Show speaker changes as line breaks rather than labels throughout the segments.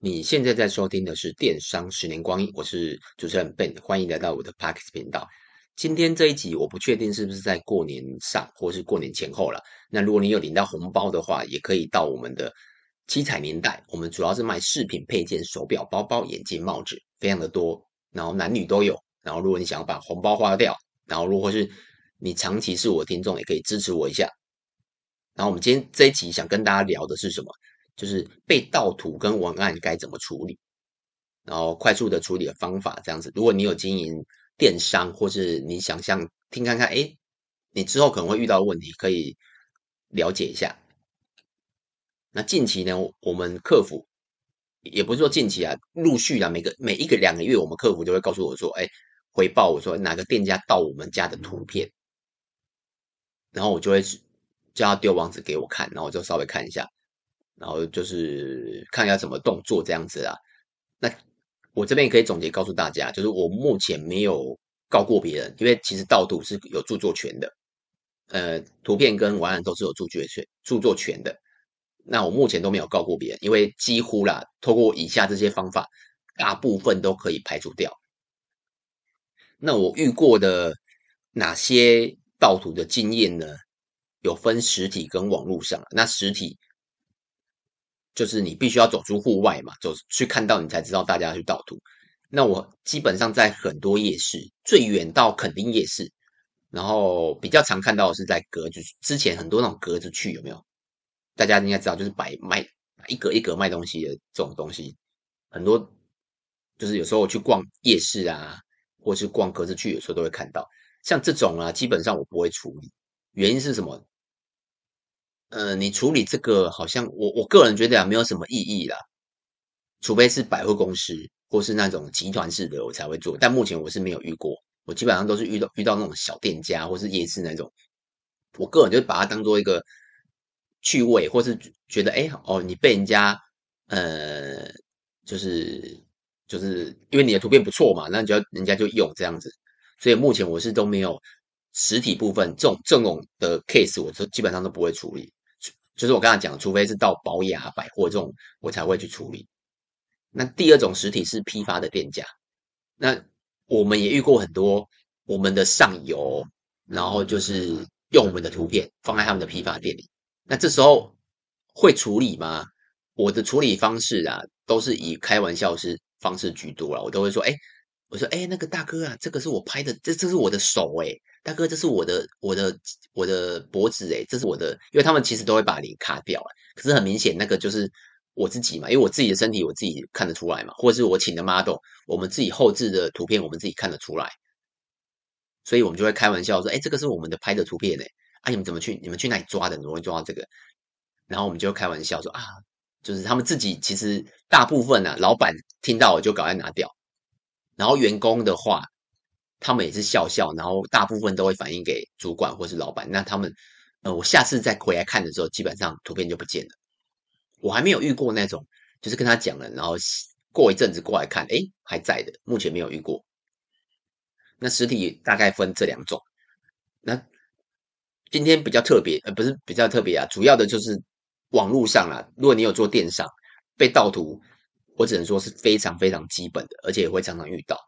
你现在在收听的是《电商十年光阴》，我是主持人 Ben，欢迎来到我的 Podcast 频道。今天这一集我不确定是不是在过年上，或是过年前后了。那如果你有领到红包的话，也可以到我们的七彩年代。我们主要是卖饰品、配件、手表、包包、眼镜、帽子，非常的多，然后男女都有。然后如果你想要把红包花掉，然后如果是你长期是我的听众，也可以支持我一下。然后我们今天这一集想跟大家聊的是什么？就是被盗图跟文案该怎么处理，然后快速的处理的方法这样子。如果你有经营电商，或是你想象听看看，哎，你之后可能会遇到的问题，可以了解一下。那近期呢，我们客服也不是说近期啊，陆续啊，每个每一个两个月，我们客服就会告诉我说，哎，回报我说哪个店家盗我们家的图片，然后我就会叫他丢网址给我看，然后我就稍微看一下。然后就是看一下怎么动作这样子啊。那我这边也可以总结告诉大家，就是我目前没有告过别人，因为其实盗图是有著作权的，呃，图片跟文案都是有著作权、著作权的。那我目前都没有告过别人，因为几乎啦，透过以下这些方法，大部分都可以排除掉。那我遇过的哪些盗图的经验呢？有分实体跟网络上，那实体。就是你必须要走出户外嘛，走去看到你才知道大家去盗图。那我基本上在很多夜市，最远到垦丁夜市，然后比较常看到的是在格子，之前很多那种格子去有没有？大家应该知道，就是摆卖一格一格卖东西的这种东西，很多就是有时候我去逛夜市啊，或是逛格子去，有时候都会看到。像这种啊，基本上我不会处理，原因是什么？呃，你处理这个好像我我个人觉得啊，没有什么意义啦，除非是百货公司或是那种集团式的，我才会做。但目前我是没有遇过，我基本上都是遇到遇到那种小店家或是夜市那种，我个人就把它当做一个趣味，或是觉得哎哦，你被人家呃，就是就是因为你的图片不错嘛，那就要人家就用这样子，所以目前我是都没有实体部分这种这种的 case，我都基本上都不会处理。就是我刚才讲，除非是到宝雅百货这种，我才会去处理。那第二种实体是批发的店家，那我们也遇过很多我们的上游，然后就是用我们的图片放在他们的批发店里。那这时候会处理吗？我的处理方式啊，都是以开玩笑是方式居多啦。我都会说，哎，我说，哎，那个大哥啊，这个是我拍的，这这是我的手，哎。大哥，这是我的我的我的脖子诶，这是我的，因为他们其实都会把脸卡掉，可是很明显那个就是我自己嘛，因为我自己的身体我自己看得出来嘛，或者是我请的 model，我们自己后置的图片我们自己看得出来，所以我们就会开玩笑说，哎，这个是我们的拍的图片诶，啊，你们怎么去你们去哪里抓的，很容易抓到这个，然后我们就开玩笑说啊，就是他们自己其实大部分啊，老板听到我就赶快拿掉，然后员工的话。他们也是笑笑，然后大部分都会反映给主管或是老板。那他们，呃，我下次再回来看的时候，基本上图片就不见了。我还没有遇过那种，就是跟他讲了，然后过一阵子过来看，诶，还在的。目前没有遇过。那实体大概分这两种。那今天比较特别，呃，不是比较特别啊，主要的就是网络上啦。如果你有做电商被盗图，我只能说是非常非常基本的，而且也会常常遇到。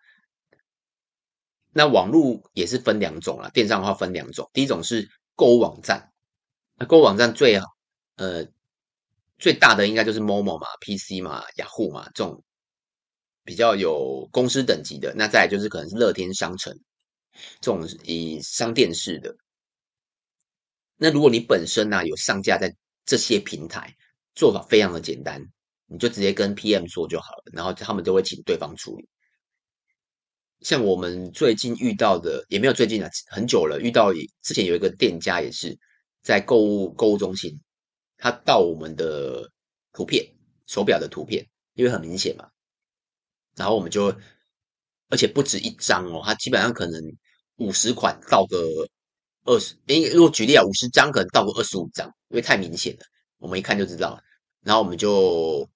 那网络也是分两种啦，电商的话分两种，第一种是购物网站，那购物网站最好呃最大的应该就是 Momo 嘛、PC 嘛、雅虎嘛这种比较有公司等级的，那再就是可能是乐天商城这种以商店式的。那如果你本身呢、啊、有上架在这些平台，做法非常的简单，你就直接跟 PM 说就好了，然后他们就会请对方处理。像我们最近遇到的，也没有最近啊，很久了。遇到之前有一个店家也是在购物购物中心，他盗我们的图片，手表的图片，因为很明显嘛。然后我们就，而且不止一张哦，他基本上可能五十款盗个二十，诶，如果举例啊，五十张可能盗个二十五张，因为太明显了，我们一看就知道了。然后我们就，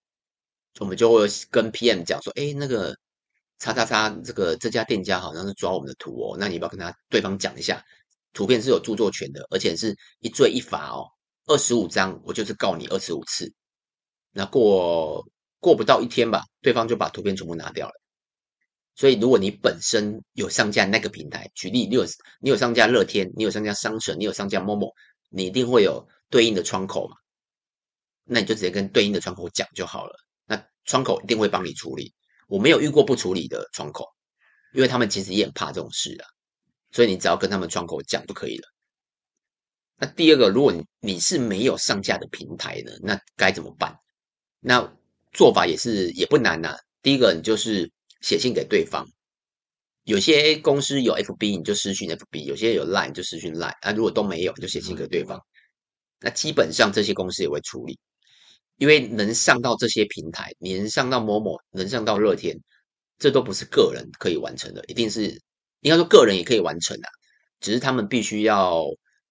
我们就会跟 PM 讲说，诶，那个。叉叉叉，这个这家店家好像是抓我们的图哦，那你要不要跟他对方讲一下？图片是有著作权的，而且是一罪一罚哦，二十五张我就是告你二十五次。那过过不到一天吧，对方就把图片全部拿掉了。所以，如果你本身有上架那个平台，举例你有你有上架乐天，你有上架商城，你有上架 Momo，你一定会有对应的窗口嘛？那你就直接跟对应的窗口讲就好了。那窗口一定会帮你处理。我没有遇过不处理的窗口，因为他们其实也很怕这种事啊。所以你只要跟他们窗口讲就可以了。那第二个，如果你你是没有上架的平台呢，那该怎么办？那做法也是也不难呐、啊。第一个，你就是写信给对方。有些公司有 FB，你就私讯 FB；有些有 Line，你就私讯 Line。那如果都没有，你就写信给对方。那基本上这些公司也会处理，因为能上到这些平台，你能上到某某能上到乐天，这都不是个人可以完成的，一定是应该说个人也可以完成的、只是他们必须要。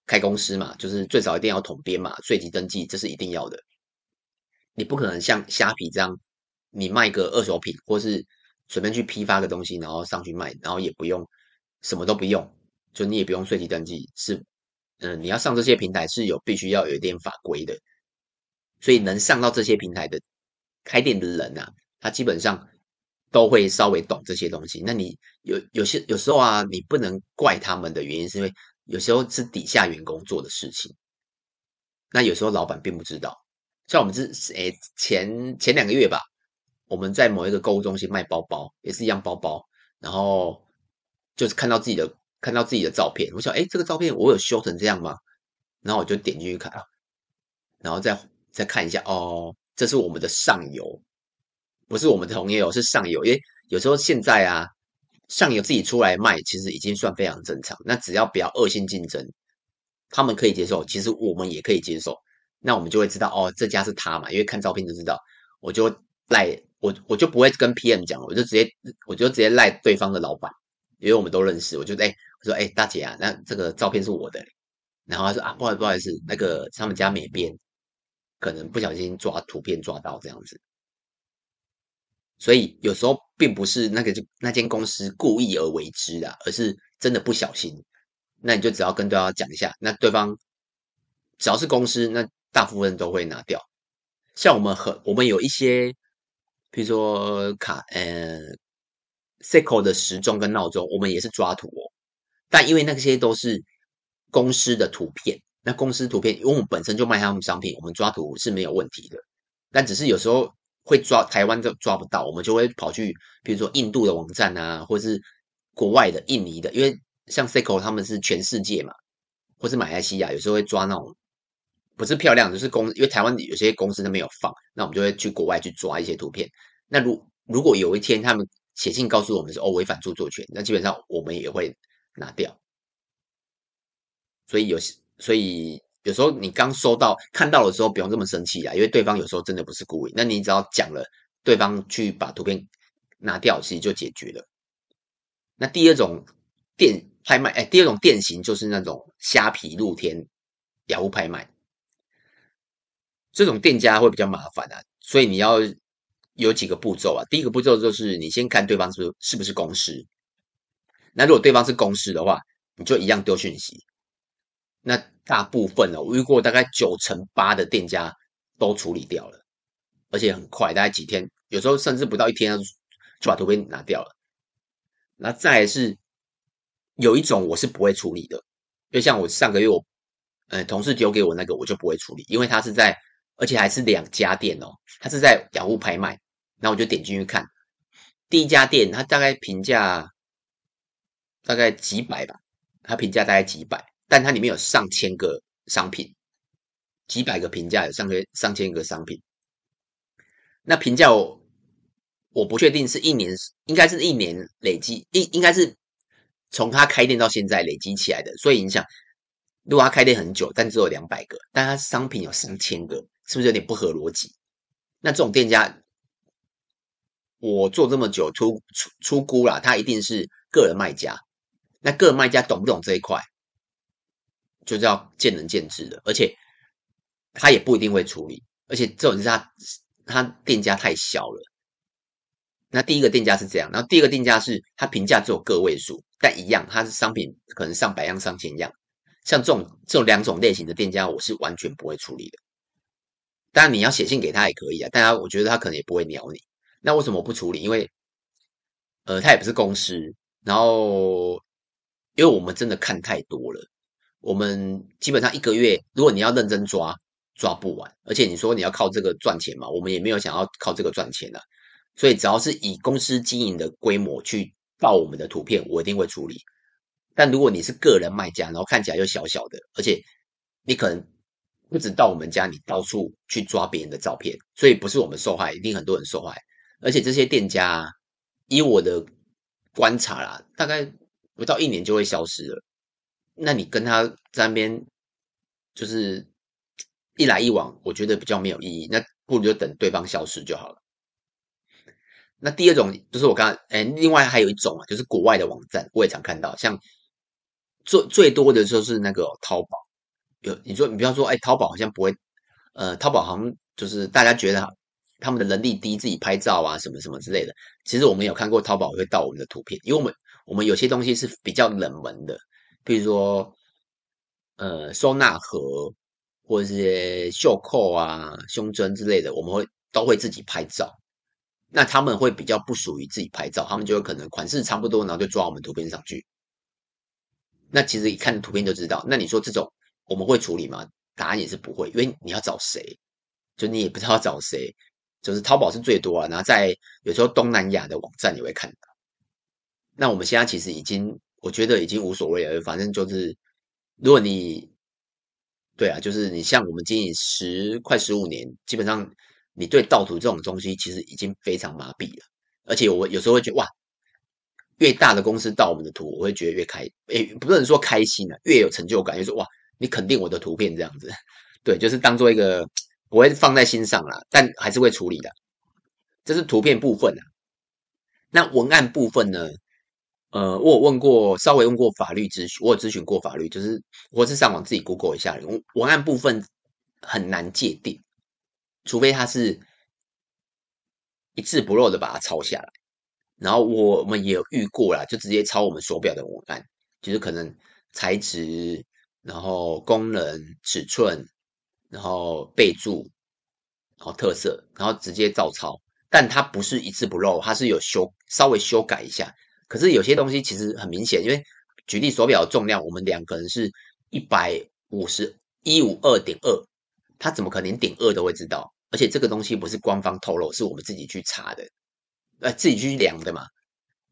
开公司嘛，就是最少一定要统编嘛，税籍登记这是一定要的。你不可能像虾皮这样，你卖个二手品，或是随便去批发个东西，然后上去卖，然后也不用什么都不用，就你也不用税籍登记。是，嗯、你要上这些平台是有必须要有一点法规的。所以能上到这些平台的开店的人啊，他基本上都会稍微懂这些东西。那你有有些有时候啊，你不能怪他们的原因是因为。有时候是底下员工做的事情，那有时候老板并不知道。像我们是诶前前两个月吧，我们在某一个购物中心卖包包，也是一样包包，然后就是看到自己的看到自己的照片，我想诶这个照片我有修成这样吗？然后我就点进去看啊，然后再再看一下哦，这是我们的上游，不是我们的同业哦，是上游。因为有时候现在啊。上游自己出来卖，其实已经算非常正常。那只要不要恶性竞争，他们可以接受，其实我们也可以接受。那我们就会知道，哦，这家是他嘛，因为看照片就知道。我就赖我，我就不会跟 PM 讲，我就直接，我就直接赖对方的老板，因为我们都认识。我就哎，我说哎，大姐啊，那这个照片是我的。然后他说啊，不好意思，不好意思，那个他们家没编可能不小心抓图片抓到这样子。所以有时候并不是那个就那间公司故意而为之的，而是真的不小心。那你就只要跟对方讲一下，那对方只要是公司，那大部分都会拿掉。像我们很，我们有一些，比如说卡呃 Seiko 的时钟跟闹钟，我们也是抓图哦。但因为那些都是公司的图片，那公司图片，因为我们本身就卖他们商品，我们抓图是没有问题的。但只是有时候。会抓台湾就抓不到，我们就会跑去，比如说印度的网站啊，或是国外的印尼的，因为像 Seiko 他们是全世界嘛，或是马来西亚，有时候会抓那种不是漂亮，就是公，因为台湾有些公司都没有放，那我们就会去国外去抓一些图片。那如如果有一天他们写信告诉我们说哦违反著作权，那基本上我们也会拿掉。所以有些所以。有时候你刚收到看到的时候，不用这么生气啊，因为对方有时候真的不是故意。那你只要讲了，对方去把图片拿掉，其实就解决了。那第二种店拍卖，哎，第二种店型就是那种虾皮、露天、雅虎拍卖，这种店家会比较麻烦啊，所以你要有几个步骤啊。第一个步骤就是你先看对方是是不是公司，那如果对方是公司的话，你就一样丢讯息。那大部分呢，我遇过大概九成八的店家都处理掉了，而且很快，大概几天，有时候甚至不到一天就把图片拿掉了。那再是有一种我是不会处理的，就像我上个月我呃同事丢给我那个，我就不会处理，因为他是在，而且还是两家店哦，他是在雅虎拍卖，那我就点进去看，第一家店他大概评价大概几百吧，他评价大概几百。但它里面有上千个商品，几百个评价，有上千上千个商品。那评价我我不确定是一年，应该是一年累积，应应该是从他开店到现在累积起来的。所以你想，如果他开店很久，但只有两百个，但他商品有上千个，是不是有点不合逻辑？那这种店家，我做这么久出出出估啦，他一定是个人卖家。那个人卖家懂不懂这一块？就是要见仁见智的，而且他也不一定会处理，而且这种是他他店家太小了。那第一个店家是这样，然后第二个店家是他评价只有个位数，但一样，他是商品可能上百样、上千样。像这种这种两种类型的店家，我是完全不会处理的。当然你要写信给他也可以啊，但他我觉得他可能也不会鸟你。那为什么我不处理？因为呃，他也不是公司，然后因为我们真的看太多了，我们基本上一个月，如果你要认真抓，抓不完。而且你说你要靠这个赚钱嘛，我们也没有想要靠这个赚钱的。所以只要是以公司经营的规模去盗我们的图片，我一定会处理。但如果你是个人卖家，然后看起来又小小的，而且你可能不止到我们家，你到处去抓别人的照片，所以不是我们受害，一定很多人受害。而且这些店家，以我的观察啦，大概不到一年就会消失了。那你跟他在那边就是一来一往，我觉得比较没有意义。那不如就等对方消失就好了。那第二种就是我刚刚，哎，另外还有一种啊，就是国外的网站，我也常看到，像最最多的就是那个淘宝。有你说，你比方说，哎，淘宝好像不会，呃，淘宝好像就是大家觉得他们的能力低，自己拍照啊，什么什么之类的。其实我们有看过淘宝会盗我们的图片，因为我们我们有些东西是比较冷门的，比如说呃收纳盒或者是袖扣啊、胸针之类的，我们会都会自己拍照。那他们会比较不属于自己拍照，他们就有可能款式差不多，然后就抓我们图片上去。那其实一看图片就知道。那你说这种我们会处理吗？答案也是不会，因为你要找谁，就你也不知道找谁。就是淘宝是最多啊，然后在有时候东南亚的网站也会看到。那我们现在其实已经，我觉得已经无所谓了，反正就是如果你对啊，就是你像我们经营十快十五年，基本上。你对盗图这种东西其实已经非常麻痹了，而且我有时候会觉得哇，越大的公司盗我们的图，我会觉得越开，诶，不能说开心啊，越有成就感，就是哇，你肯定我的图片这样子，对，就是当做一个不会放在心上啦，但还是会处理的。这是图片部分啊，那文案部分呢？呃，我有问过，稍微问过法律咨询，我有咨询过法律，就是我是上网自己 Google 一下，文案部分很难界定。除非他是一字不漏的把它抄下来，然后我们也有遇过啦，就直接抄我们手表的文案，就是可能材质，然后功能、尺寸，然后备注，然后特色，然后直接照抄。但它不是一字不漏，它是有修稍微修改一下。可是有些东西其实很明显，因为举例手表重量，我们两个人是一百五十一五二点二。他怎么可能连点二都会知道？而且这个东西不是官方透露，是我们自己去查的，呃，自己去量的嘛。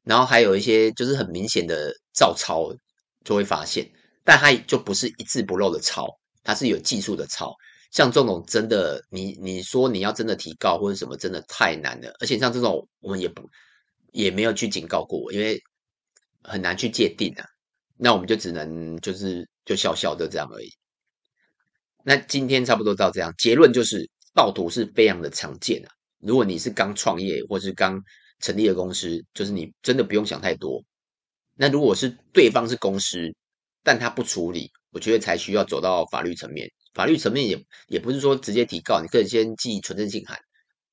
然后还有一些就是很明显的照抄就会发现，但它就不是一字不漏的抄，它是有技术的抄。像这种真的，你你说你要真的提高或者什么，真的太难了。而且像这种，我们也不也没有去警告过我，因为很难去界定啊。那我们就只能就是就笑笑的这样而已。那今天差不多到这样，结论就是盗图是非常的常见啊。如果你是刚创业或是刚成立的公司，就是你真的不用想太多。那如果是对方是公司，但他不处理，我觉得才需要走到法律层面。法律层面也也不是说直接提告，你可以先寄存证信函。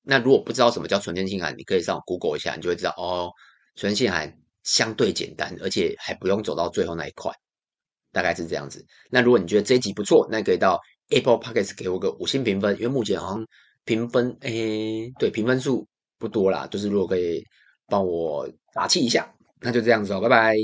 那如果不知道什么叫存证信函，你可以上 Google 一下，你就会知道哦，存证信函相对简单，而且还不用走到最后那一块，大概是这样子。那如果你觉得这一集不错，那可以到。Apple Podcast 给我个五星评分，因为目前好像评分，诶、欸，对，评分数不多啦，就是如果可以帮我打气一下，那就这样子哦，拜拜。